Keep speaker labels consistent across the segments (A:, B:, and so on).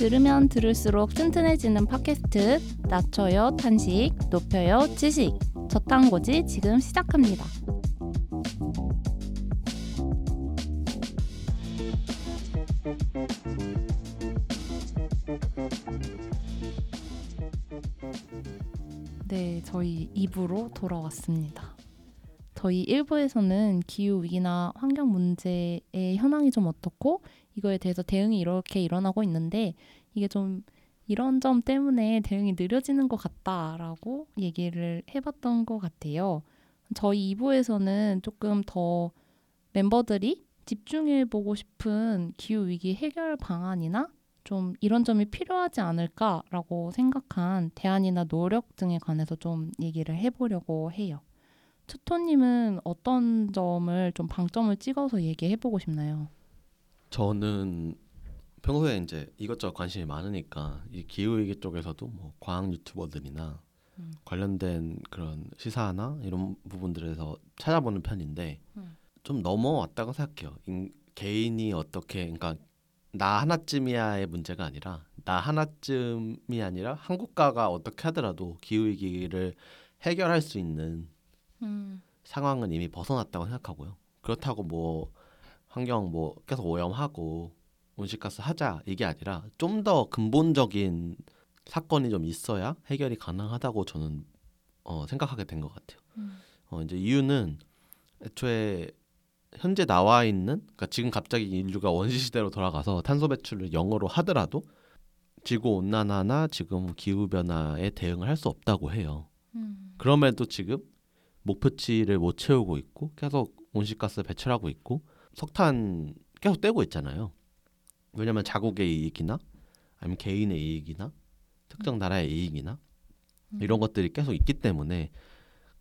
A: 들으면 들을수록 튼튼해지는 팟캐스트 낮춰요 탄식 높여요 지식 저탄고지 지금 시작합니다. 네, 저희 2부로 돌아왔습니다. 저희 1부에서는 기후 위기나 환경 문제의 현황이 좀 어떻고 이거에 대해서 대응이 이렇게 일어나고 있는데 이게 좀 이런 점 때문에 대응이 느려지는 것 같다라고 얘기를 해봤던 것 같아요. 저희 2부에서는 조금 더 멤버들이 집중해 보고 싶은 기후 위기 해결 방안이나 좀 이런 점이 필요하지 않을까라고 생각한 대안이나 노력 등에 관해서 좀 얘기를 해보려고 해요. 투토님은 어떤 점을 좀 방점을 찍어서 얘기해 보고 싶나요?
B: 저는 평소에 이제 이것저것 관심이 많으니까 이 기후위기 쪽에서도 뭐 과학 유튜버들이나 음. 관련된 그런 시사나 이런 부분들에서 찾아보는 편인데 음. 좀 넘어왔다고 생각해요. 인, 개인이 어떻게 그러니까 나 하나쯤이야의 문제가 아니라 나 하나쯤이 아니라 한국가가 어떻게 하더라도 기후 위기를 해결할 수 있는 음. 상황은 이미 벗어났다고 생각하고요. 그렇다고 뭐 환경 뭐 계속 오염하고 온실가스 하자 이게 아니라 좀 더 근본적인 사건이 좀 있어야 해결이 가능하다고 저는 어, 생각하게 된 것 같아요. 음. 어, 이제 이유는 애초에 현재 나와 있는 그러니까 지금 갑자기 인류가 원시 시대로 돌아가서 탄소 배출을 영어로 하더라도 지구 온난화나 지금 기후 변화에 대응을 할 수 없다고 해요. 음. 그럼에도 지금 목표치를 못 채우고 있고 계속 온실가스 배출하고 있고 석탄 계속 떼고 있잖아요. 왜냐하면 자국의 이익이나 아니면 개인의 이익이나 특정 나라의 이익이나 이런 음. 것들이 계속 있기 때문에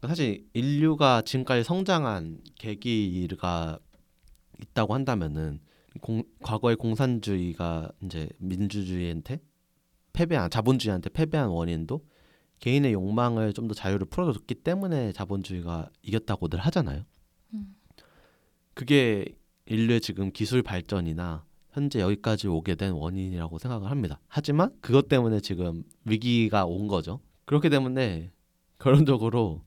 B: 사실 인류가 지금까지 성장한 계기가 있다고 한다면은 공, 과거의 공산주의가 이제 민주주의한테 패배한 자본주의한테 패배한 원인도 개인의 욕망을 좀 더 자유를 풀어줬기 때문에 자본주의가 이겼다고들 하잖아요. 음. 그게 인류의 지금 기술 발전이나 현재 여기까지 오게 된 원인이라고 생각을 합니다. 하지만 그것 때문에 지금 위기가 온 거죠. 그렇기 때문에 결론적으로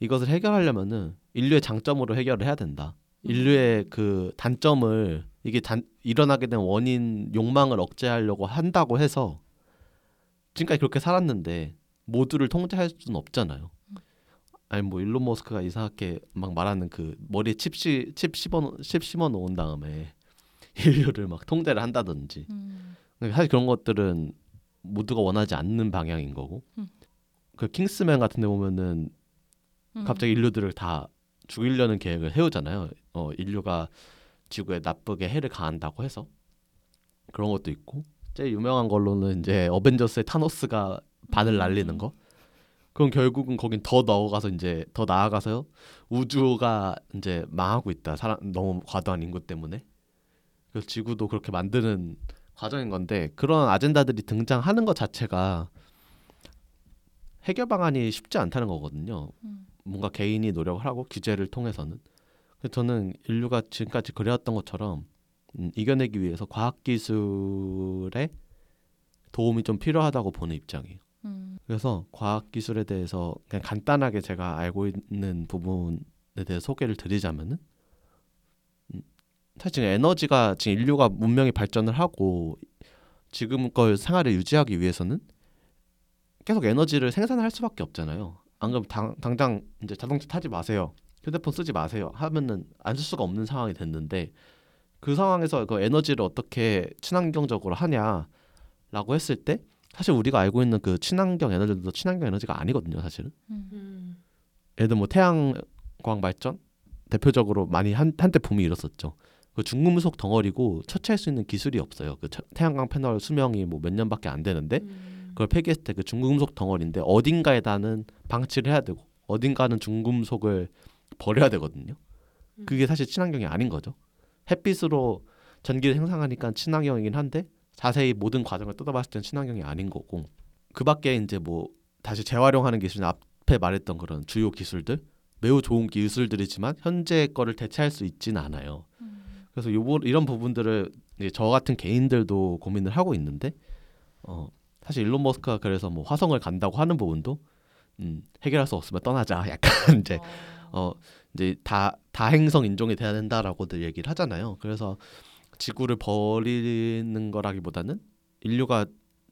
B: 이것을 해결하려면은 인류의 장점으로 해결을 해야 된다. 음. 인류의 그 단점을 이게 단, 일어나게 된 원인 욕망을 억제하려고 한다고 해서 지금까지 그렇게 살았는데 모두를 통제할 수는 없잖아요. 아니 뭐 일론 머스크가 이상하게 막 말하는 그 머리에 칩시 칩 씹어 칩 심어 놓은 다음에 인류를 막 통제를 한다든지 음. 사실 그런 것들은 모두가 원하지 않는 방향인 거고 음. 그 킹스맨 같은 데 보면은 음. 갑자기 인류들을 다 죽이려는 계획을 세우잖아요. 어 인류가 지구에 나쁘게 해를 가한다고 해서 그런 것도 있고 제일 유명한 걸로는 이제 어벤져스의 타노스가 바늘 날리는 거. 그럼 결국은 거긴 더 넣어가서 이제 더 나아가서요 우주가 이제 망하고 있다 사람 너무 과도한 인구 때문에 그래서 지구도 그렇게 만드는 과정인 건데 그런 아젠다들이 등장하는 것 자체가 해결 방안이 쉽지 않다는 거거든요. 음. 뭔가 개인이 노력을 하고 규제를 통해서는. 그래서 저는 인류가 지금까지 그래왔던 것처럼 음, 이겨내기 위해서 과학 기술의 도움이 좀 필요하다고 보는 입장이에요. 음. 그래서 과학 기술에 대해서 그냥 간단하게 제가 알고 있는 부분에 대해 소개를 드리자면은 음, 사실 지금 에너지가 지금 인류가 문명이 발전을 하고 지금 걸 생활을 유지하기 위해서는 계속 에너지를 생산할 수밖에 없잖아요. 안 그러면 당, 당장 이제 자동차 타지 마세요. 휴대폰 쓰지 마세요. 하면은 안 쓸 수가 없는 상황이 됐는데 그 상황에서 그 에너지를 어떻게 친환경적으로 하냐라고 했을 때 사실 우리가 알고 있는 그 친환경 에너지도 친환경 에너지가 아니거든요, 사실은. 음. 예를 들어 뭐 태양광 발전 대표적으로 많이 한, 한때 붐이 일었었죠. 그 중금속 덩어리고 처치할 수 있는 기술이 없어요. 그 태양광 패널 수명이 뭐 몇 년밖에 안 되는데 음. 그걸 폐기했을 때 그 중금속 덩어리인데 어딘가에다는 방치를 해야 되고 어딘가는 중금속을 버려야 되거든요. 음. 그게 사실 친환경이 아닌 거죠. 햇빛으로 전기를 생산하니까 친환경이긴 한데 자세히 모든 과정을 뜯어봤을 땐 친환경이 아닌 거고 그 밖에 이제 뭐 다시 재활용하는 기술 앞에 말했던 그런 주요 기술들 매우 좋은 기술들이지만 현재 거를 대체할 수 있지는 않아요. 음. 그래서 요번 이런 부분들을 이제 저 같은 개인들도 고민을 하고 있는데 어 사실 일론 머스크가 그래서 뭐 화성을 간다고 하는 부분도 음, 해결할 수 없으면 떠나자 약간 이제 어 이제 다 다행성 인종이 돼야 된다라고들 얘기를 하잖아요. 그래서 지구를 버리는 거라기보다는 인류가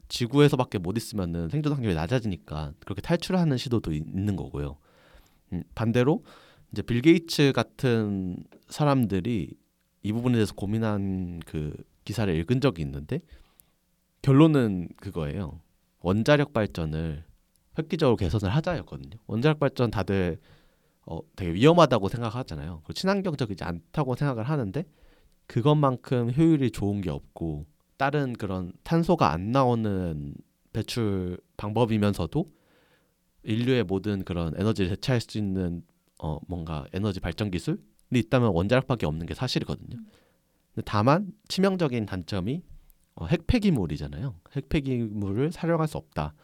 B: 지구에서밖에 못 있으면은 생존 확률이 낮아지니까 그렇게 탈출하는 시도도 있- 있는 거고요. 음, 반대로 이제 빌 게이츠 같은 사람들이 이 부분에 대해서 고민한 그 기사를 읽은 적이 있는데 결론은 그거예요. 원자력 발전을 획기적으로 개선을 하자였거든요. 원자력 발전 다들 어, 되게 위험하다고 생각하잖아요. 친환경적이지 않다고 생각을 하는데 그것만큼 효율이 좋은 게 없고 다른 그런 탄소가 안 나오는 배출 방법이면서도 인류의 모든 그런 에너지를 대체할 수 있는 어, 뭔가 에너지 발전 기술이 있다면 원자력밖에 없는 게 사실이거든요. 근데 다만 치명적인 단점이 어, 핵폐기물이잖아요. 핵폐기물을 사용할 수 없다.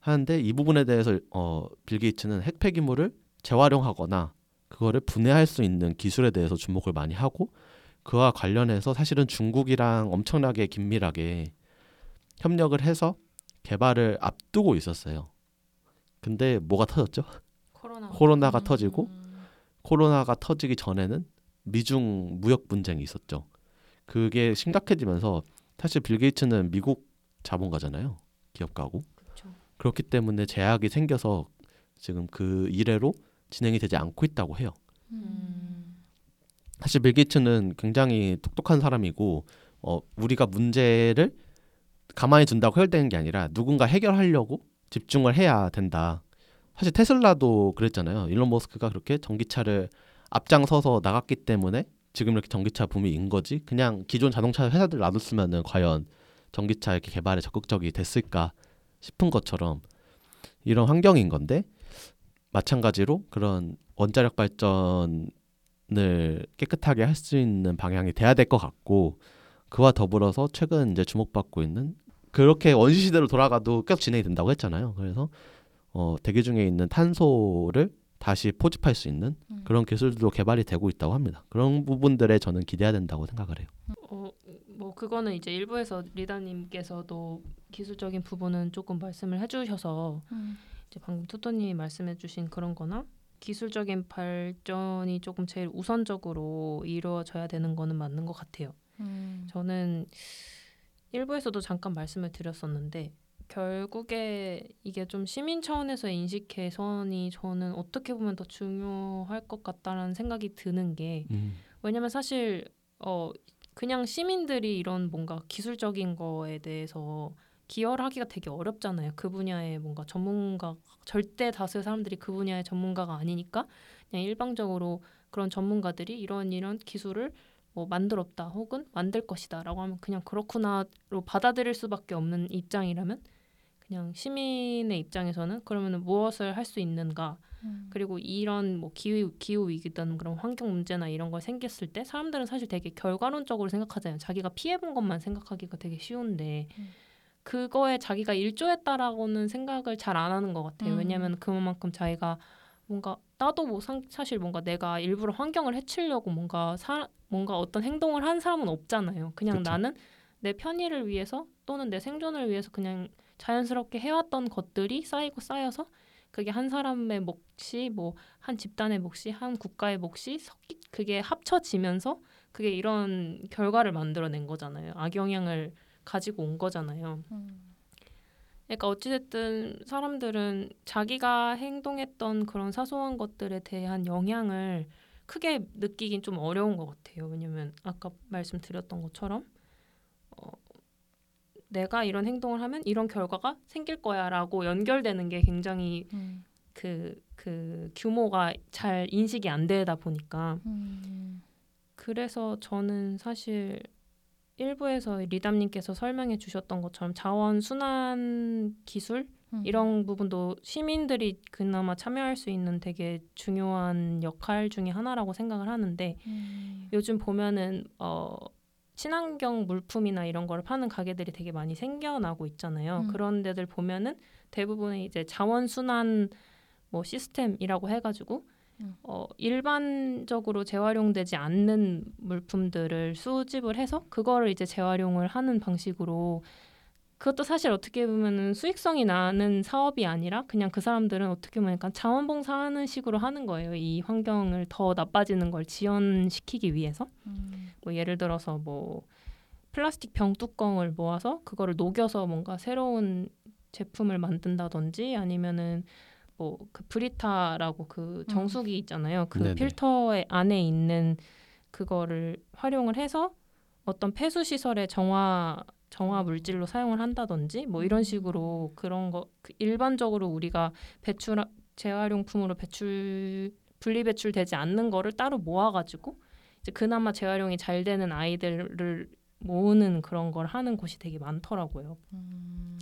B: 하는데 이 부분에 대해서 어, 빌 게이츠는 핵폐기물을 재활용하거나 그거를 분해할 수 있는 기술에 대해서 주목을 많이 하고 그와 관련해서 사실은 중국이랑 엄청나게 긴밀하게 협력을 해서 개발을 앞두고 있었어요. 근데 뭐가 터졌죠?
C: 코로나
B: 코로나가
A: 음.
B: 터지고 코로나가 터지기 전에는 미중 무역 분쟁이 있었죠. 그게 심각해지면서 사실 빌 게이츠는 미국 자본가잖아요. 기업가고.
C: 그렇죠.
B: 그렇기 때문에 제약이 생겨서 지금 그 이래로 진행이 되지 않고 있다고 해요.
C: 음.
B: 사실 빌 게이츠는 굉장히 똑똑한 사람이고 어, 우리가 문제를 가만히 둔다고 해결되는 게 아니라 누군가 해결하려고 집중을 해야 된다. 사실 테슬라도 그랬잖아요. 일론 머스크가 그렇게 전기차를 앞장서서 나갔기 때문에 지금 이렇게 전기차 붐이 인 거지. 그냥 기존 자동차 회사들 놔뒀으면은 과연 전기차 이렇게 개발에 적극적이 됐을까 싶은 것처럼 이런 환경인 건데 마찬가지로 그런 원자력 발전 을 깨끗하게 할 수 있는 방향이 돼야 될 것 같고 그와 더불어서 최근 이제 주목받고 있는 그렇게 원시 시대로 돌아가도 계속 진행이 된다고 했잖아요. 그래서 어, 대기 중에 있는 탄소를 다시 포집할 수 있는
A: 음.
B: 그런 기술도 개발이 되고 있다고 합니다. 그런 부분들에 저는 기대해야 된다고 생각을 해요.
C: 어, 뭐 그거는 이제 일부에서 리다님께서도 기술적인 부분은 조금 말씀을 해주셔서
A: 음.
C: 이제 방금 토토님이 말씀해주신 그런 거나 기술적인 발전이 조금 제일 우선적으로 이루어져야 되는 거는 맞는 것 같아요.
A: 음.
C: 저는 일부에서도 잠깐 말씀을 드렸었는데 결국에 이게 좀 시민 차원에서의 인식 개선이 저는 어떻게 보면 더 중요할 것 같다라는 생각이 드는 게
B: 음.
C: 왜냐면 사실 어 그냥 시민들이 이런 뭔가 기술적인 거에 대해서 기여를 하기가 되게 어렵잖아요. 그 분야의 뭔가 전문가 절대 다수의 사람들이 그 분야의 전문가가 아니니까 그냥 일방적으로 그런 전문가들이 이런 이런 기술을 뭐 만들었다 혹은 만들 것이다라고 하면 그냥 그렇구나로 받아들일 수밖에 없는 입장이라면 그냥 시민의 입장에서는 그러면은 무엇을 할 수 있는가
A: 음.
C: 그리고 이런 뭐 기후 기후 위기든 그런 환경 문제나 이런 거 생겼을 때 사람들은 사실 되게 결과론적으로 생각하잖아요. 자기가 피해 본 것만 생각하기가 되게 쉬운데
A: 음.
C: 그거에 자기가 일조했다라고는 생각을 잘 안 하는 것 같아요.
A: 음.
C: 왜냐하면 그만큼 자기가 뭔가 나도 뭐 상, 사실 뭔가 내가 일부러 환경을 해치려고 뭔가 사, 뭔가 어떤 행동을 한 사람은 없잖아요. 그냥
B: 그쵸.
C: 나는 내 편의를 위해서 또는 내 생존을 위해서 그냥 자연스럽게 해왔던 것들이 쌓이고 쌓여서 그게 한 사람의 몫이 뭐 한 집단의 몫이 한 국가의 몫이 섞이 그게 합쳐지면서 그게 이런 결과를 만들어낸 거잖아요. 악영향을 가지고 온 거잖아요.
A: 음.
C: 그러니까 어찌됐든 사람들은 자기가 행동했던 그런 사소한 것들에 대한 영향을 크게 느끼긴 좀 어려운 것 같아요. 왜냐면 아까 말씀드렸던 것처럼 어, 내가 이런 행동을 하면 이런 결과가 생길 거야라고 연결되는 게 굉장히
A: 음.
C: 그, 그 규모가 잘 인식이 안 되다 보니까
A: 음.
C: 그래서 저는 사실 일부에서 리담님께서 설명해 주셨던 것처럼 자원 순환 기술
A: 음.
C: 이런 부분도 시민들이 그나마 참여할 수 있는 되게 중요한 역할 중에 하나라고 생각을 하는데
A: 음.
C: 요즘 보면은 어 친환경 물품이나 이런 거를 파는 가게들이 되게 많이 생겨나고 있잖아요.
A: 음.
C: 그런 데들 보면은 대부분의 이제 자원 순환 뭐 시스템이라고 해가지고
A: 음.
C: 어 일반적으로 재활용되지 않는 물품들을 수집을 해서 그거를 이제 재활용을 하는 방식으로 그것도 사실 어떻게 보면은 수익성이 나는 사업이 아니라 그냥 그 사람들은 어떻게 보면 약간 자원봉사하는 식으로 하는 거예요. 이 환경을 더 나빠지는 걸 지연시키기 위해서.
A: 음.
C: 뭐 예를 들어서 뭐 플라스틱 병 뚜껑을 모아서 그거를 녹여서 뭔가 새로운 제품을 만든다든지 아니면은 뭐 그 브리타라고 그 정수기 있잖아요. 그
B: 네네.
C: 필터의 안에 있는 그거를 활용을 해서 어떤 폐수 시설의 정화 정화 물질로 사용을 한다든지 뭐 이런 식으로 그런 거그 일반적으로 우리가 배출 재활용품으로 배출 분리 배출되지 않는 거를 따로 모아가지고 이제 그나마 재활용이 잘 되는 아이들을 모으는 그런 걸 하는 곳이 되게 많더라고요.
A: 음.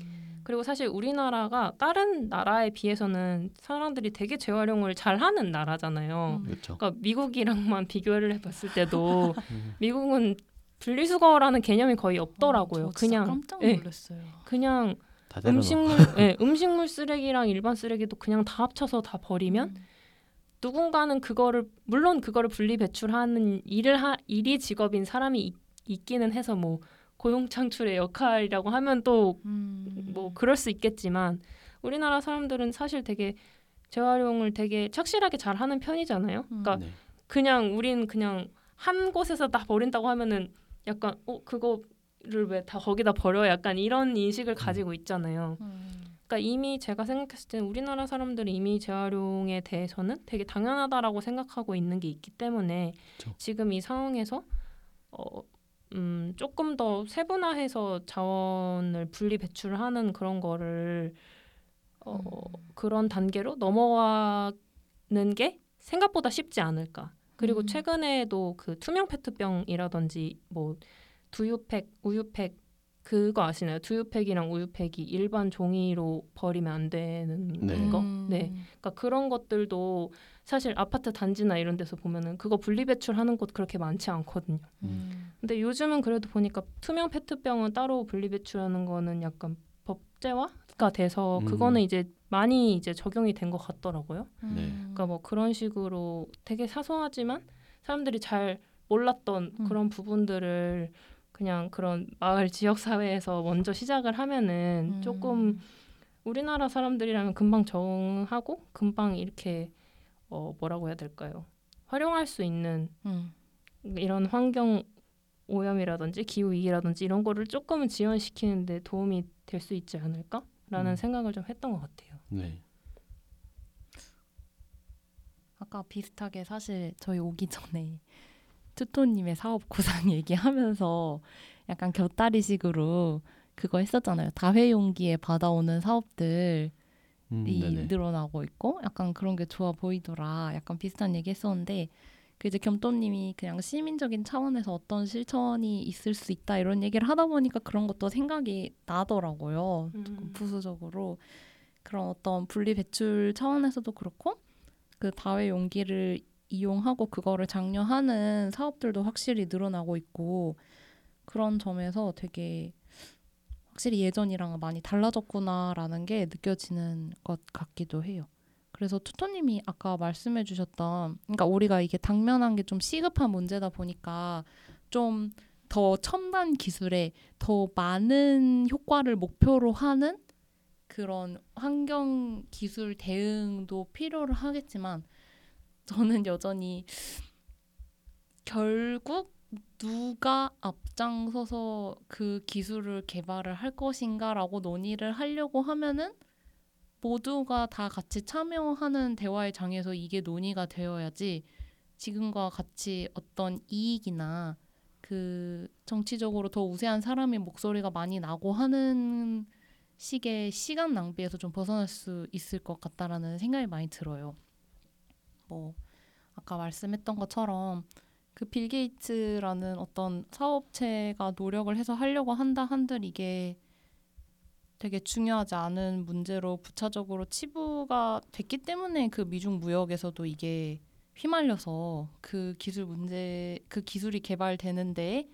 C: 그리고 사실 우리나라가 다른 나라에 비해서는 사람들이 되게 재활용을 잘하는 나라잖아요.
A: 음.
B: 그렇죠.
C: 그러니까 미국이랑만 비교를 해봤을 때도
B: 음.
C: 미국은 분리수거라는 개념이 거의 없더라고요.
A: 어, 저 진짜
C: 그냥
A: 깜짝
C: 예,
A: 놀랐어요.
C: 그냥
B: 다 때려넣어.
C: 음식물 예, 음식물 쓰레기랑 일반 쓰레기도 그냥 다 합쳐서 다 버리면
A: 음.
C: 누군가는 그거를 물론 그거를 분리 배출하는 일을 하, 일이 직업인 사람이 있, 있기는 해서 뭐 고용 창출의 역할이라고 하면 또
A: 음.
C: 뭐 그럴 수 있겠지만 우리나라 사람들은 사실 되게 재활용을 되게 착실하게 잘 하는 편이잖아요. 그러니까
B: 네.
C: 그냥 우린 그냥 한 곳에서 다 버린다고 하면은 약간 어 그거를 왜 다 거기다 버려 약간 이런 인식을 가지고 있잖아요.
A: 음.
C: 그러니까 이미 제가 생각했을 때는 우리나라 사람들이 이미 재활용에 대해서는 되게 당연하다라고 생각하고 있는 게 있기 때문에
B: 그쵸.
C: 지금 이 상황에서 어, 음, 조금 더 세분화해서 자원을 분리 배출하는 그런 거를 어,
A: 음.
C: 그런 단계로 넘어가는 게 생각보다 쉽지 않을까. 그리고
A: 음.
C: 최근에도 그 투명 페트병이라든지 뭐 두유팩, 우유팩 그거 아시나요? 두유팩이랑 우유팩이 일반 종이로 버리면 안 되는
B: 네.
C: 거.
A: 음.
C: 네. 그러니까 그런 것들도 사실 아파트 단지나 이런 데서 보면은 그거 분리 배출하는 곳 그렇게 많지 않거든요.
A: 음.
C: 근데 요즘은 그래도 보니까 투명 페트병은 따로 분리 배출하는 거는 약간 법제화가 돼서
B: 음.
C: 그거는 이제 많이 이제 적용이 된 것 같더라고요.
B: 네.
A: 음.
C: 그러니까 뭐 그런 식으로 되게 사소하지만 사람들이 잘 몰랐던
A: 음.
C: 그런 부분들을 그냥 그런 마을 지역 사회에서 먼저 시작을 하면은
A: 음.
C: 조금 우리나라 사람들이라면 금방 적응하고 금방 이렇게 어 뭐라고 해야 될까요? 활용할 수 있는
A: 음.
C: 이런 환경 오염이라든지 기후 위기라든지 이런 거를 조금은 지연시키는데 도움이 될 수 있지 않을까라는
B: 음.
C: 생각을 좀 했던 것 같아요.
B: 네.
A: 아까 비슷하게 사실 저희 오기 전에 투토님의 사업 구상 얘기하면서 약간 곁다리식으로 그거 했었잖아요. 다회용기에 받아오는 사업들이
B: 음.
A: 늘어나고 있고 약간 그런 게 좋아 보이더라. 약간 비슷한 얘기 했었는데 그 이제 겸또님이 그냥 시민적인 차원에서 어떤 실천이 있을 수 있다 이런 얘기를 하다 보니까 그런 것도 생각이 나더라고요.
C: 음.
A: 부수적으로 그런 어떤 분리 배출 차원에서도 그렇고 그 다회 용기를 이용하고 그거를 장려하는 사업들도 확실히 늘어나고 있고 그런 점에서 되게 확실히 예전이랑 많이 달라졌구나라는 게 느껴지는 것 같기도 해요. 그래서 투토님이 아까 말씀해 주셨던 그러니까 우리가 이게 당면한 게 좀 시급한 문제다 보니까 좀 더 첨단 기술에 더 많은 효과를 목표로 하는 그런 환경 기술 대응도 필요를 하겠지만 저는 여전히 결국 누가 앞장서서 그 기술을 개발을 할 것인가라고 논의를 하려고 하면은 모두가 다 같이 참여하는 대화의 장에서 이게 논의가 되어야지 지금과 같이 어떤 이익이나 그 정치적으로 더 우세한 사람의 목소리가 많이 나고 하는 식의 시간 낭비에서 좀 벗어날 수 있을 것 같다라는 생각이 많이 들어요. 뭐 아까 말씀했던 것처럼 그 빌 게이츠라는 어떤 사업체가 노력을 해서 하려고 한다 한들 이게 되게 중요하지 않은 문제로 부차적으로 치부가 됐기 때문에 그 미중 무역에서도 이게 휘말려서 그 기술 문제 그 기술이 개발되는데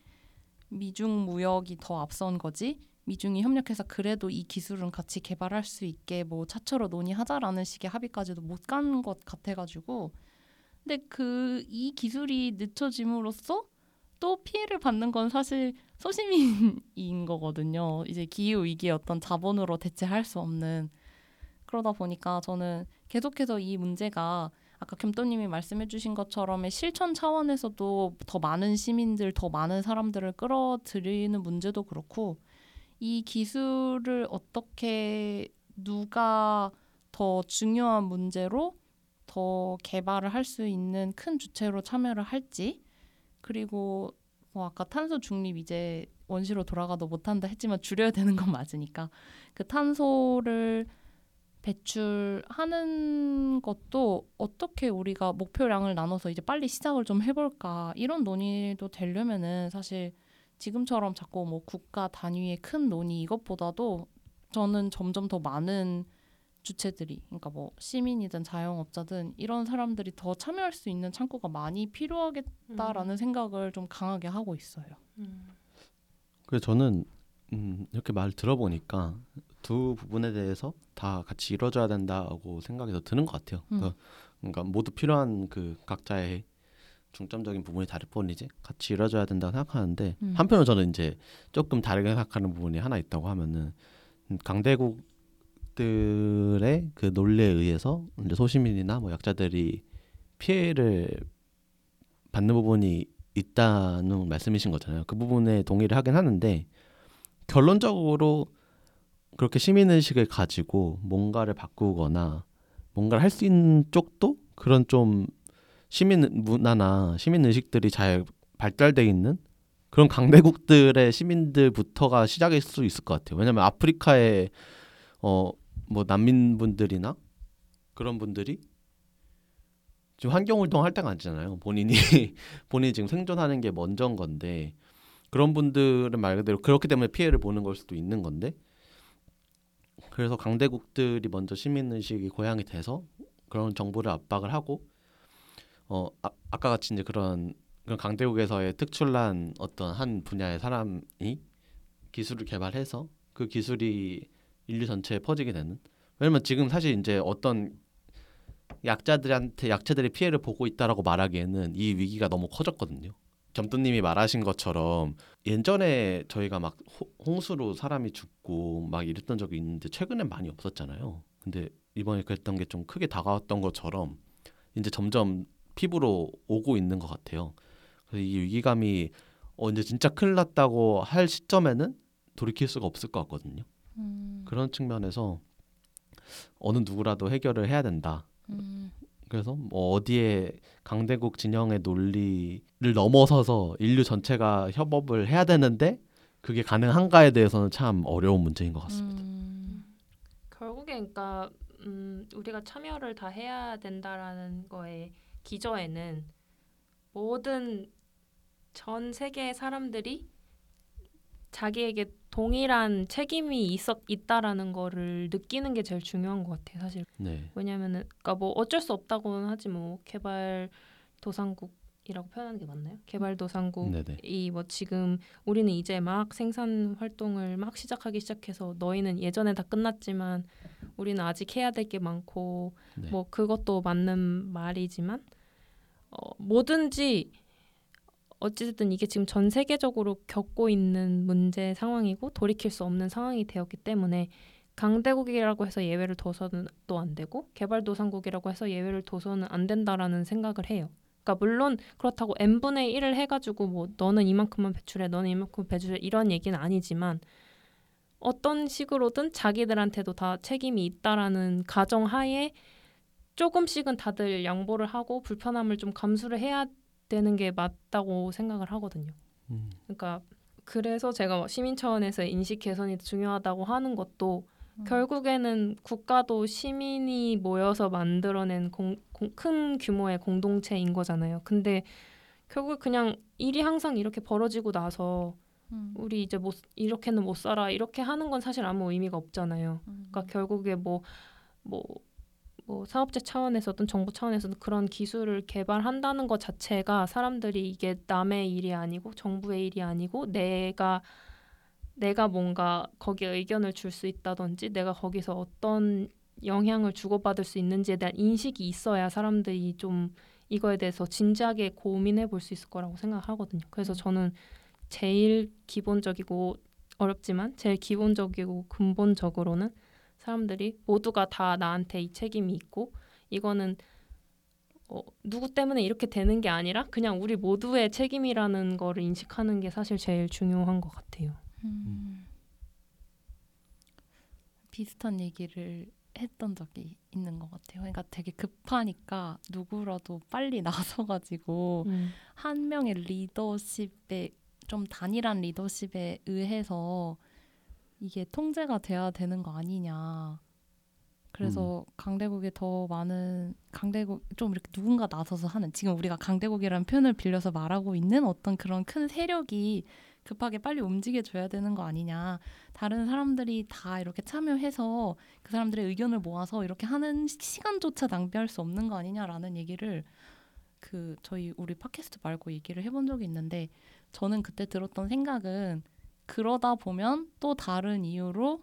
A: 미중 무역이 더 앞선 거지 미중이 협력해서 그래도 이 기술은 같이 개발할 수 있게 뭐 차처로 논의하자라는 식의 합의까지도 못 간 것 같아가지고 근데 그 이 기술이 늦춰짐으로써 또 피해를 받는 건 사실 소시민인 거거든요. 이제 기후 위기의 어떤 자본으로 대체할 수 없는 그러다 보니까 저는 계속해서 이 문제가 아까 겸또님이 말씀해주신 것처럼의 실천 차원에서도 더 많은 시민들, 더 많은 사람들을 끌어들이는 문제도 그렇고 이 기술을 어떻게 누가 더 중요한 문제로 더 개발을 할 수 있는 큰 주체로 참여를 할지 그리고 뭐 아까 탄소 중립 이제 원시로 돌아가도 못한다 했지만 줄여야 되는 건 맞으니까 그 탄소를 배출하는 것도 어떻게 우리가 목표량을 나눠서 이제 빨리 시작을 좀 해볼까 이런 논의도 되려면은 사실 지금처럼 자꾸 뭐 국가 단위의 큰 논의 이것보다도 저는 점점 더 많은 주체들이 그러니까 뭐 시민이든 자영업자든 이런 사람들이 더 참여할 수 있는 창구가 많이 필요하겠다라는
C: 음.
A: 생각을 좀 강하게 하고 있어요.
C: 음.
B: 그래서 저는 음, 이렇게 말 들어보니까 두 부분에 대해서 다 같이 이루어져야 된다고 생각이 더 드는 것 같아요.
A: 음.
B: 그러니까, 그러니까 모두 필요한 그 각자의 중점적인 부분이 다를 뿐이지 같이 이루어져야 된다고 생각하는데
A: 음.
B: 한편으로 저는 이제 조금 다르게 생각하는 부분이 하나 있다고 하면은 음, 강대국들의 그 논리에 의해서 이제 소시민이나 뭐 약자들이 피해를 받는 부분이 있다는 말씀이신 거잖아요. 그 부분에 동의를 하긴 하는데 결론적으로 그렇게 시민 의식을 가지고 뭔가를 바꾸거나 뭔가를 할 수 있는 쪽도 그런 좀 시민 문화나 시민 의식들이 잘 발달돼 있는 그런 강대국들의 시민들부터가 시작일 수 있을 것 같아요. 왜냐하면 아프리카의 어 뭐 난민분들이나 그런 분들이 지금 환경 활동할 때가 아니잖아요. 본인이 본인이 지금 생존하는 게 먼저인 건데 그런 분들은 말 그대로 그렇기 때문에 피해를 보는 걸 수도 있는 건데 그래서 강대국들이 먼저 시민 의식이 고양이 돼서 그런 정보를 압박을 하고 어 아, 아까 같이 이제 그런 그런 강대국에서의 특출난 어떤 한 분야의 사람이 기술을 개발해서 그 기술이 인류 전체에 퍼지게 되는 왜냐면 지금 사실 이제 어떤 약자들한테 약체들이 피해를 보고 있다라고 말하기에는 이 위기가 너무 커졌거든요. 점뚜님이 말하신 것처럼 예전에 저희가 막 호- 홍수로 사람이 죽고 막 이랬던 적이 있는데 최근엔 많이 없었잖아요. 근데 이번에 그랬던 게 좀 크게 다가왔던 것처럼 이제 점점 피부로 오고 있는 것 같아요. 그래서 이 위기감이 어 이제 진짜 큰일 났다고 할 시점에는 돌이킬 수가 없을 것 같거든요.
A: 음,
B: 그런 측면에서 어느 누구라도 해결을 해야 된다.
A: 음,
B: 그래서 뭐 어디에 강대국 진영의 논리를 넘어서서 인류 전체가 협업을 해야 되는데 그게 가능한가에 대해서는 참 어려운 문제인 것 같습니다.
A: 음,
C: 결국에 그러니까 음, 우리가 참여를 다 해야 된다라는 거에 기저에는 모든 전 세계의 사람들이 자기에게 동일한 책임이 있었 있다라는 거를 느끼는 게 제일 중요한 것 같아요, 사실.
B: 네,
C: 왜냐면은 그러니까 뭐 어쩔 수 없다고는 하지 뭐 개발 도상국이라고 표현하는 게 맞나요? 개발 도상국
B: 네네,
C: 이뭐 지금 우리는 이제 막 생산 활동을 막 시작하기 시작해서 너희는 예전에 다 끝났지만 우리는 아직 해야 될 게 많고
B: 네.
C: 뭐 그것도 맞는 말이지만 어, 뭐든지 어찌됐든 이게 지금 전 세계적으로 겪고 있는 문제 상황이고 돌이킬 수 없는 상황이 되었기 때문에 강대국이라고 해서 예외를 둬서는 또 안 되고 개발도상국이라고 해서 예외를 둬서는 안 된다라는 생각을 해요. 그러니까 물론 그렇다고 n 분의 1을 해가지고 뭐 너는 이만큼만 배출해, 너는 이만큼 배출해 이런 얘기는 아니지만 어떤 식으로든 자기들한테도 다 책임이 있다라는 가정하에 조금씩은 다들 양보를 하고 불편함을 좀 감수를 해야 되는 게 맞다고 생각을 하거든요.
B: 음,
C: 그러니까 그래서 제가 뭐 시민 차원에서 인식 개선이 중요하다고 하는 것도 결국에는 국가도 시민이 모여서 만들어낸 공, 공- 큰 규모의 공동체인 거잖아요. 근데 결국 그냥 일이 항상 이렇게 벌어지고 나서
A: 음,
C: 우리 이제 못 이렇게는 못 살아 이렇게 하는 건 사실 아무 의미가 없잖아요.
A: 음,
C: 그러니까 결국에 뭐뭐 뭐 사업체 차원에서든 정부 차원에서든 그런 기술을 개발한다는 것 자체가 사람들이 이게 남의 일이 아니고 정부의 일이 아니고 내가 내가 뭔가 거기에 의견을 줄 수 있다든지 내가 거기서 어떤 영향을 주고받을 수 있는지에 대한 인식이 있어야 사람들이 좀 이거에 대해서 진지하게 고민해 볼 수 있을 거라고 생각하거든요. 그래서 저는 제일 기본적이고 어렵지만 제일 기본적이고 근본적으로는 사람들이 모두가 다 나한테 이 책임이 있고 이거는 어, 누구 때문에 이렇게 되는 게 아니라 그냥 우리 모두의 책임이라는 거를 인식하는 게 사실 제일 중요한 것 같아요.
A: 음. 비슷한 얘기를 했던 적이 있는 것 같아요. 그러니까 되게 급하니까 누구라도 빨리 나서가지고
C: 음.
A: 한 명의 리더십에 좀 단일한 리더십에 의해서 이게 통제가 돼야 되는 거 아니냐. 그래서 강대국에 더 많은 강대국 좀 이렇게 누군가 나서서 하는 지금 우리가 강대국이라는 표현을 빌려서 말하고 있는 어떤 그런 큰 세력이 급하게 빨리 움직여 줘야 되는 거 아니냐. 다른 사람들이 다 이렇게 참여해서 그 사람들의 의견을 모아서 이렇게 하는 시- 시간조차 낭비할 수 없는 거 아니냐라는 얘기를 그 저희 우리 팟캐스트 말고 얘기를 해본 적이 있는데 저는 그때 들었던 생각은 그러다 보면 또 다른 이유로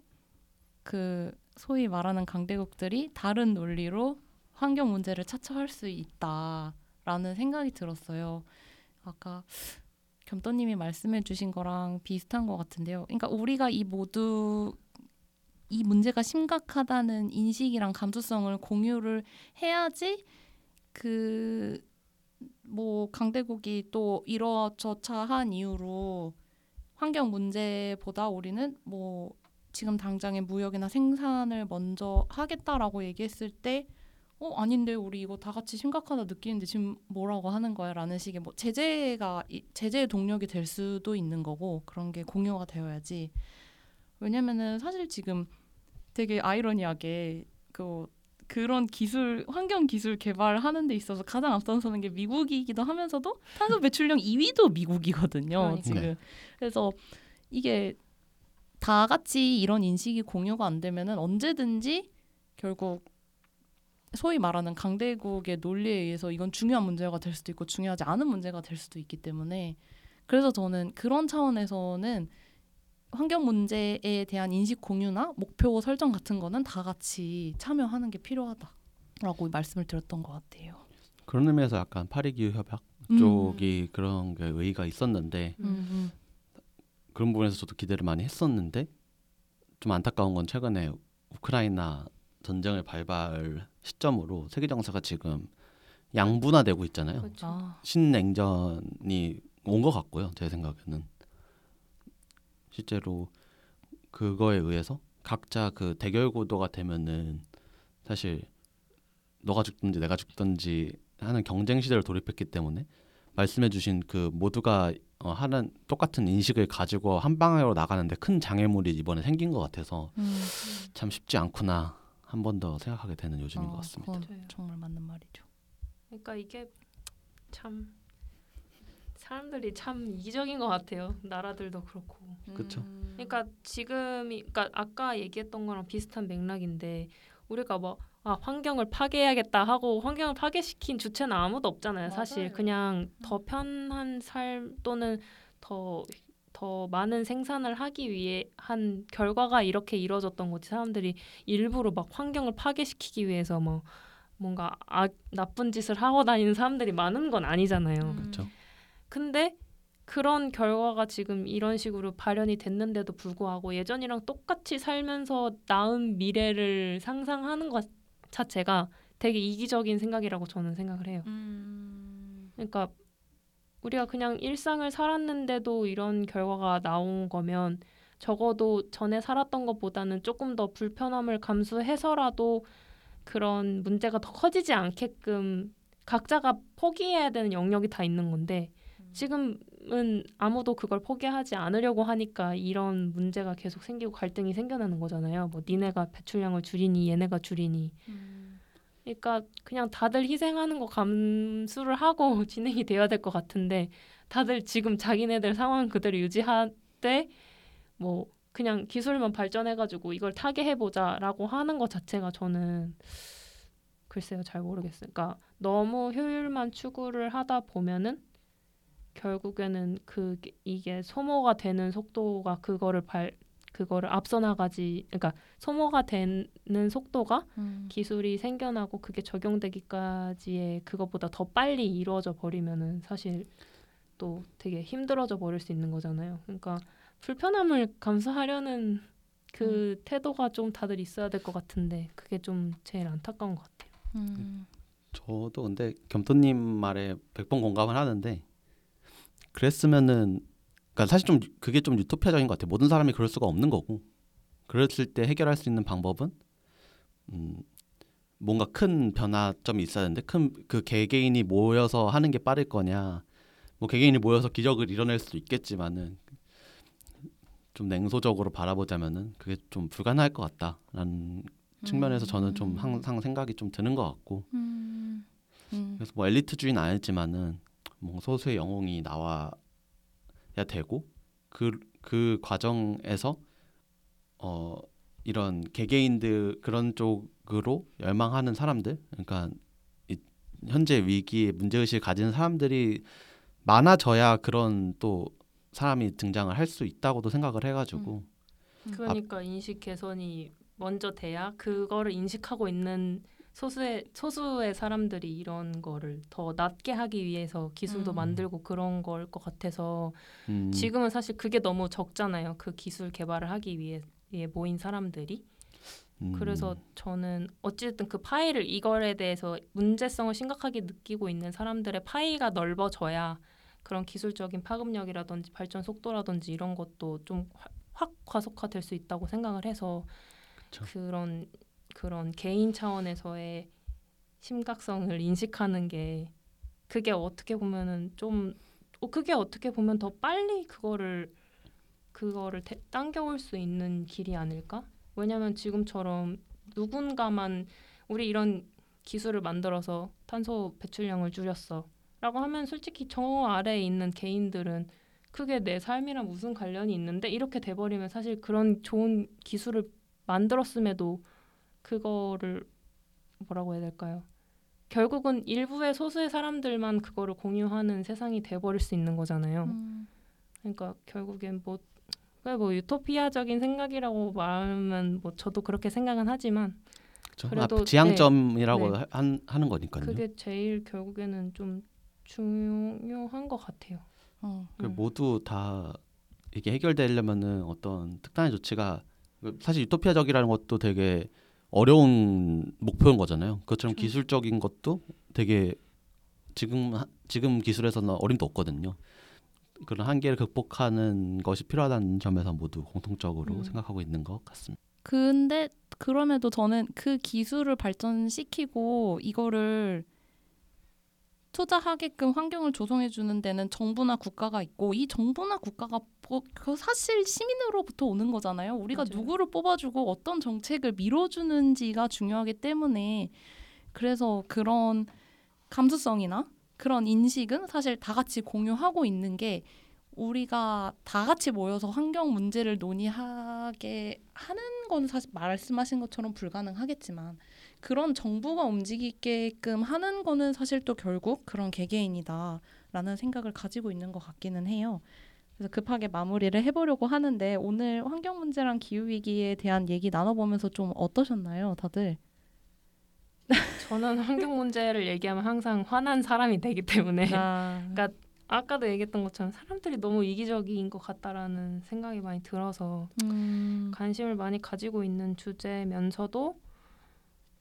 A: 그 소위 말하는 강대국들이 다른 논리로 환경 문제를 차처할 수 있다라는 생각이 들었어요. 아까 겸떠님이 말씀해주신 거랑 비슷한 것 같은데요. 그러니까 우리가 이 모두 이 문제가 심각하다는 인식이랑 감수성을 공유를 해야지 그 뭐 강대국이 또 이러저차한 이유로 환경 문제보다 우리는 뭐 지금 당장의 무역이나 생산을 먼저 하겠다라고 얘기했을 때 어 아닌데 우리 이거 다 같이 심각하다 느끼는데 지금 뭐라고 하는 거야 라는 식의 뭐 제재가 이- 제재의 동력이 될 수도 있는 거고 그런 게 공유가 되어야지. 왜냐면은 사실 지금 되게 아이러니하게 그 그런 기술 환경 기술 개발하는 데 있어서 가장 앞선서는 게 미국이기도 하면서도 탄소 배출량 2위도 미국이거든요
C: 그러니까요.
A: 지금
B: 네.
A: 그래서 이게 다 같이 이런 인식이 공유가 안 되면은 언제든지 결국 소위 말하는 강대국의 논리에 의해서 이건 중요한 문제가 될 수도 있고 중요하지 않은 문제가 될 수도 있기 때문에 그래서 저는 그런 차원에서는 환경 문제에 대한 인식 공유나 목표 설정 같은 거는 다 같이 참여하는 게 필요하다라고 말씀을 드렸던 것 같아요.
B: 그런 의미에서 약간 파리 기후 협약
A: 음.
B: 쪽이 그런 게 의의가 있었는데
A: 음, 음.
B: 그런 부분에서 저도 기대를 많이 했었는데 좀 안타까운 건 최근에 우크라이나 전쟁을 발발 시점으로 세계 정세가 지금 양분화되고 있잖아요.
C: 그렇죠.
A: 아,
B: 신냉전이 온 것 같고요. 제 생각에는 실제로 그거에 의해서 각자 그 대결 구도가 되면은 사실 너가 죽든지 내가 죽든지 하는 경쟁 시대를 돌입했기 때문에 말씀해주신 그 모두가 어, 하는 똑같은 인식을 가지고 한 방향으로 나가는데 큰 장애물이 이번에 생긴 것 같아서
A: 음.
B: 참 쉽지 않구나 한 번 더 생각하게 되는 요즘인
A: 어,
B: 것 같습니다.
A: 그건
C: 맞아요.
A: 정말 맞는 말이죠.
C: 그러니까 이게 참 사람들이 참 이기적인 것 같아요. 나라들도 그렇고.
B: 그쵸.
A: 음.
C: 그러니까 지금이 그러니까 아까 얘기했던 거랑 비슷한 맥락인데 우리가 뭐 아, 환경을 파괴해야겠다 하고 환경을 파괴시킨 주체는 아무도 없잖아요. 사실
A: 맞아요.
C: 그냥 더 편한 삶 또는 더 더 많은 생산을 하기 위해 한 결과가 이렇게 이루어졌던 거지. 사람들이 일부러 막 환경을 파괴시키기 위해서 뭐 뭔가 아, 나쁜 짓을 하고 다니는 사람들이 많은 건 아니잖아요.
A: 음.
B: 그렇죠.
C: 근데 그런 결과가 지금 이런 식으로 발현이 됐는데도 불구하고 예전이랑 똑같이 살면서 나은 미래를 상상하는 것 자체가 되게 이기적인 생각이라고 저는 생각을 해요.
A: 음.
C: 그러니까 우리가 그냥 일상을 살았는데도 이런 결과가 나온 거면 적어도 전에 살았던 것보다는 조금 더 불편함을 감수해서라도 그런 문제가 더 커지지 않게끔 각자가 포기해야 되는 영역이 다 있는 건데 지금은 아무도 그걸 포기하지 않으려고 하니까 이런 문제가 계속 생기고 갈등이 생겨나는 거잖아요. 뭐 니네가 배출량을 줄이니 얘네가 줄이니
A: 음.
C: 그러니까 그냥 다들 희생하는 거 감수를 하고 진행이 돼야 될 것 같은데 다들 지금 자기네들 상황 그대로 유지하되 뭐 그냥 기술만 발전해가지고 이걸 타게 해보자라고 하는 것 자체가 저는 글쎄요 잘 모르겠어요. 그러니까 너무 효율만 추구를 하다 보면은 결국에는 그 이게 소모가 되는 속도가 그거를 발 그거를 앞서 나가지 그러니까 소모가 되는 속도가
A: 음.
C: 기술이 생겨나고 그게 적용되기까지의 그것보다 더 빨리 이루어져 버리면은 사실 또 되게 힘들어져 버릴 수 있는 거잖아요. 그러니까 불편함을 감수하려는 그 태도가 좀 다들 있어야 될 것 같은데 그게 좀 제일 안타까운 것 같아요.
A: 음.
B: 저도 근데 겸토님 말에 100번 공감을 하는데 그랬으면은 그러니까 사실 좀 그게 좀 유토피아적인 것 같아요. 모든 사람이 그럴 수가 없는 거고 그랬을 때 해결할 수 있는 방법은 음 뭔가 큰 변화점이 있어야 되는데 큰 그 개개인이 모여서 하는 게 빠를 거냐 뭐 개개인이 모여서 기적을 이뤄낼 수도 있겠지만은 좀 냉소적으로 바라보자면은 그게 좀 불가능할 것 같다라는 측면에서 저는 좀 항상 생각이 좀 드는 것 같고
A: 음. 음.
B: 그래서 뭐 엘리트주의는 아니지만은 뭐 소수의 영웅이 나와야 되고 그그 과정에서 어 이런 개개인들 그런 쪽으로 열망하는 사람들 그러니까 이 현재 위기에 문제 의식을 가진 사람들이 많아져야 그런 또 사람이 등장을 할 수 있다고도 생각을 해가지고
A: 음.
C: 그러니까 인식 개선이 먼저 돼야 그거를 인식하고 있는 소수의 소수의 사람들이 이런 거를 더 낮게 하기 위해서 기술도
A: 음.
C: 만들고 그런 걸 것 같아서
B: 음,
C: 지금은 사실 그게 너무 적잖아요. 그 기술 개발을 하기 위해 에 모인 사람들이.
B: 음,
C: 그래서 저는 어쨌든 그 파일을 이거에 대해서 문제성을 심각하게 느끼고 있는 사람들의 파이가 넓어져야 그런 기술적인 파급력이라든지 발전 속도라든지 이런 것도 좀확 과속화될 수 있다고 생각을 해서
B: 그쵸.
C: 그런 그런 개인 차원에서의 심각성을 인식하는 게 그게 어떻게 보면은 좀 어, 그게 어떻게 보면 더 빨리 그거를 그거를 대, 당겨올 수 있는 길이 아닐까? 왜냐하면 지금처럼 누군가만 우리 이런 기술을 만들어서 탄소 배출량을 줄였어라고 하면 솔직히 저 아래에 있는 개인들은 그게 내 삶이랑 무슨 관련이 있는데 이렇게 돼버리면 사실 그런 좋은 기술을 만들었음에도 그거를 뭐라고 해야 될까요? 결국은 일부의 소수의 사람들만 그거를 공유하는 세상이 돼버릴 수 있는 거잖아요.
A: 음.
C: 그러니까 결국엔 뭐, 뭐 유토피아적인 생각이라고 말하면 뭐 저도 그렇게 생각은 하지만
B: 그쵸?
C: 그래도-
B: 아, 지향점이라고
C: 네.
B: 하- 한, 하는 거니까요.
C: 그게 제일 결국에는 좀 중요한 것 같아요.
A: 어.
B: 그
C: 음.
B: 모두 다 이게 해결되려면은 어떤 특단의 조치가 그 사실 유토피아적이라는 것도 되게 어려운 목표인 거잖아요. 그것처럼
C: 그렇죠.
B: 기술적인 것도 되게 지금 하- 지금 기술에서는 어림도 없거든요. 그런 한계를 극복하는 것이 필요하다는 점에서 모두 공통적으로
C: 음.
B: 생각하고 있는 것 같습니다.
A: 근데 그럼에도 저는 그 기술을 발전시키고 이거를 투자하게끔 환경을 조성해 주는 데는 정부나 국가가 있고 이 정부나 국가가 뭐- 그 사실 시민으로부터 오는 거잖아요. 우리가
C: 맞아요.
A: 누구를 뽑아주고 어떤 정책을 밀어주는지가 중요하기 때문에 그래서 그런 감수성이나 그런 인식은 사실 다 같이 공유하고 있는 게 우리가 다 같이 모여서 환경 문제를 논의하게 하는 건 사실 말씀하신 것처럼 불가능하겠지만 그런 정부가 움직이게끔 하는 거는 사실 또 결국 그런 개개인이다라는 생각을 가지고 있는 것 같기는 해요. 그래서 급하게 마무리를 해보려고 하는데 오늘 환경 문제랑 기후 위기에 대한 얘기 나눠보면서 좀 어떠셨나요, 다들?
C: 저는 환경 문제를 얘기하면 항상 화난 사람이 되기 때문에
A: 아,
C: 그러니까 아까도 얘기했던 것처럼 사람들이 너무 이기적인 것 같다라는 생각이 많이 들어서
A: 음,
C: 관심을 많이 가지고 있는 주제면서도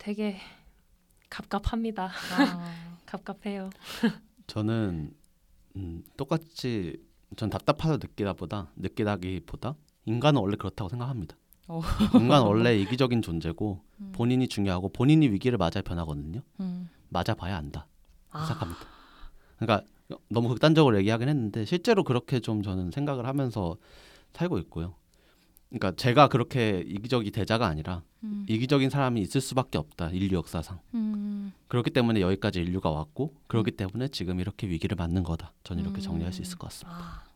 C: 되게 갑갑합니다.
A: 아,
C: 갑갑해요.
B: 저는 음, 똑같이 전 답답해서 느끼다보다 느끼다기보다 인간은 원래 그렇다고 생각합니다.
A: 어.
B: 인간 원래 이기적인 존재고
A: 음.
B: 본인이 중요하고 본인이 위기를 맞아야 변하거든요.
A: 음.
B: 맞아 봐야 안다
A: 아.
B: 생각합니다. 그러니까 너무 극단적으로 얘기하긴 했는데 실제로 그렇게 좀 저는 생각을 하면서 살고 있고요. 그러니까 제가 그렇게 이기적이 대자가 아니라
A: 음.
B: 이기적인 사람이 있을 수밖에 없다 인류 역사상.
A: 음.
B: 그렇기 때문에 여기까지 인류가 왔고 그렇기 때문에 지금 이렇게 위기를 맞는 거다. 저는 이렇게
A: 음.
B: 정리할 수 있을 것 같습니다.
A: 아.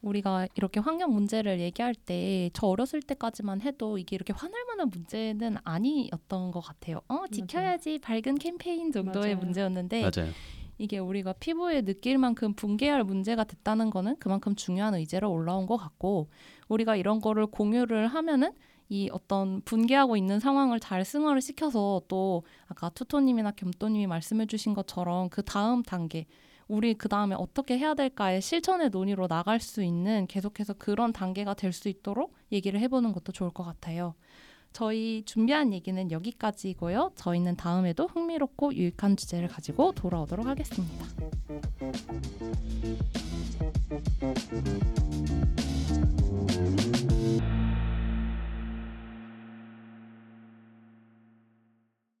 A: 우리가 이렇게 환경 문제를 얘기할 때 저 어렸을 때까지만 해도 이게 이렇게 화날 만한 문제는 아니었던 것 같아요. 어, 지켜야지 밝은 캠페인 정도의
C: 맞아요.
A: 문제였는데
B: 맞아요.
A: 이게 우리가 피부에 느낄 만큼 붕괴할 문제가 됐다는 거는 그만큼 중요한 의제로 올라온 것 같고 우리가 이런 거를 공유를 하면은 이 어떤 분개하고 있는 상황을 잘 승화를 시켜서 또 아까 투토님이나 겸또님이 말씀해주신 것처럼 그 다음 단계 우리 그 다음에 어떻게 해야 될까의 실천의 논의로 나갈 수 있는 계속해서 그런 단계가 될 수 있도록 얘기를 해보는 것도 좋을 것 같아요. 저희 준비한 얘기는 여기까지고요. 저희는 다음에도 흥미롭고 유익한 주제를 가지고 돌아오도록 하겠습니다.